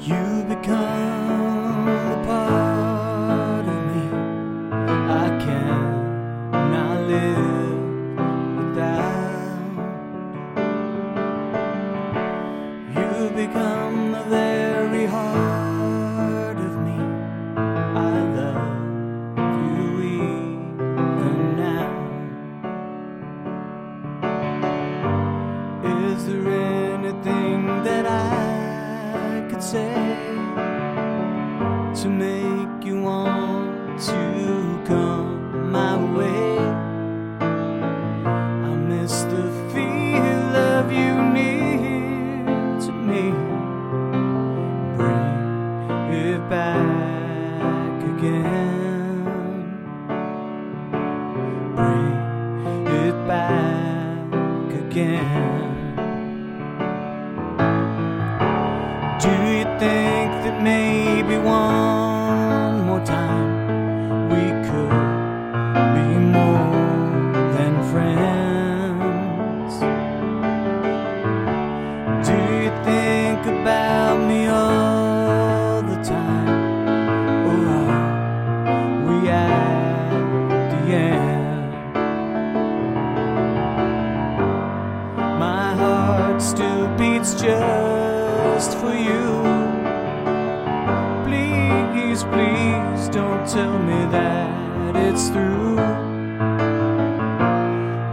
You become a part of me. I cannot live without. You become the to make you want to come my way? I miss the feel of you near to me. Bring it back again. Bring it back again. Do you think that maybe one more time we could be more than friends? Do you think about me all the time? Or are we at the end? My heart still beats just for you. Please, please don't tell me that it's through.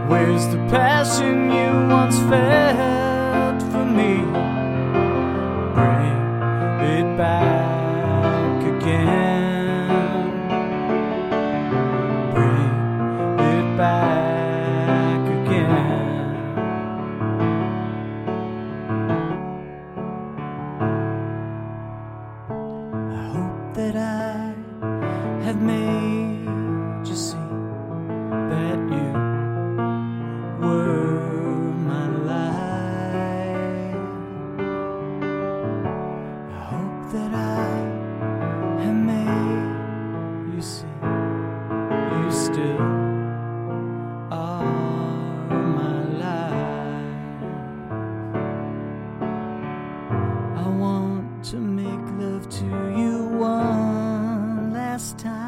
Where's the passion you once felt have made you see that you were my life. I hope that I have made you see you still are my life. I want to make love to you one last time.